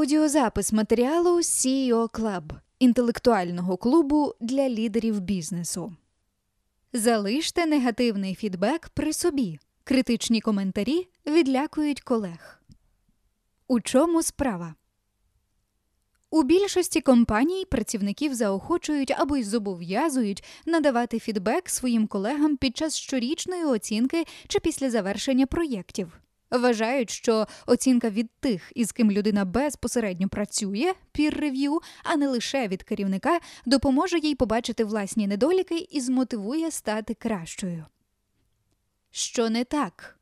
Аудіозапис матеріалу CEO Club – інтелектуального клубу для лідерів бізнесу. Залиште негативний фідбек при собі. Критичні коментарі відлякують колег. У чому справа? У більшості компаній працівників заохочують або й зобов'язують надавати фідбек своїм колегам під час щорічної оцінки чи після завершення проєктів. Вважають, що оцінка від тих, із ким людина безпосередньо працює, пір-рев'ю, а не лише від керівника, допоможе їй побачити власні недоліки і змотивує стати кращою. Що не так?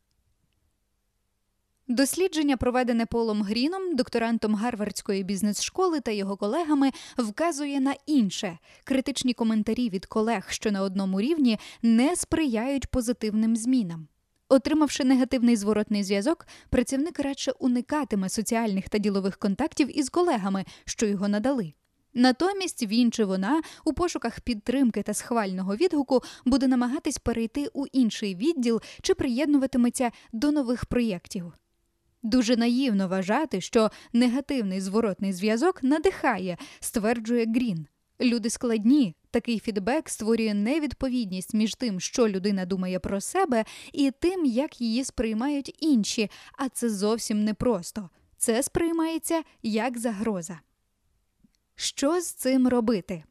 Дослідження, проведене Полом Гріном, докторантом Гарвардської бізнес-школи та його колегами, вказує на інше. Критичні коментарі від колег, що на одному рівні, не сприяють позитивним змінам. Отримавши негативний зворотний зв'язок, працівник радше уникатиме соціальних та ділових контактів із колегами, що його надали. Натомість він чи вона у пошуках підтримки та схвального відгуку буде намагатись перейти у інший відділ чи приєднуватиметься до нових проєктів. Дуже наївно вважати, що негативний зворотний зв'язок надихає, стверджує Грін. Люди складні, такий фідбек створює невідповідність між тим, що людина думає про себе, і тим, як її сприймають інші, а це зовсім непросто. Це сприймається як загроза. Що з цим робити?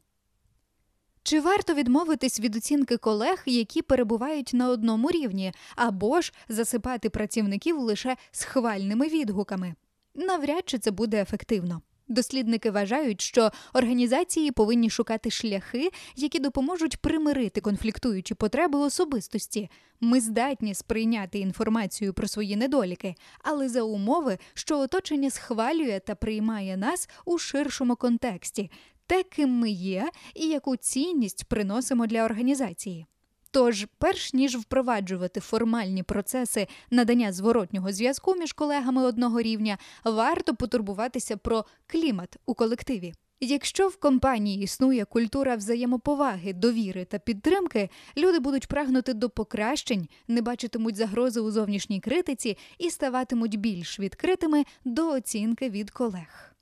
Чи варто відмовитись від оцінки колег, які перебувають на одному рівні, або ж засипати працівників лише схвальними відгуками? Навряд чи це буде ефективно. Дослідники вважають, що організації повинні шукати шляхи, які допоможуть примирити конфліктуючі потреби особистості. Ми здатні сприйняти інформацію про свої недоліки, але за умови, що оточення схвалює та приймає нас у ширшому контексті, те, ким ми є, і яку цінність приносимо для організації. Тож, перш ніж впроваджувати формальні процеси надання зворотнього зв'язку між колегами одного рівня, варто потурбуватися про клімат у колективі. Якщо в компанії існує культура взаємоповаги, довіри та підтримки, люди будуть прагнути до покращень, не бачитимуть загрози у зовнішній критиці і ставатимуть більш відкритими до оцінки від колег.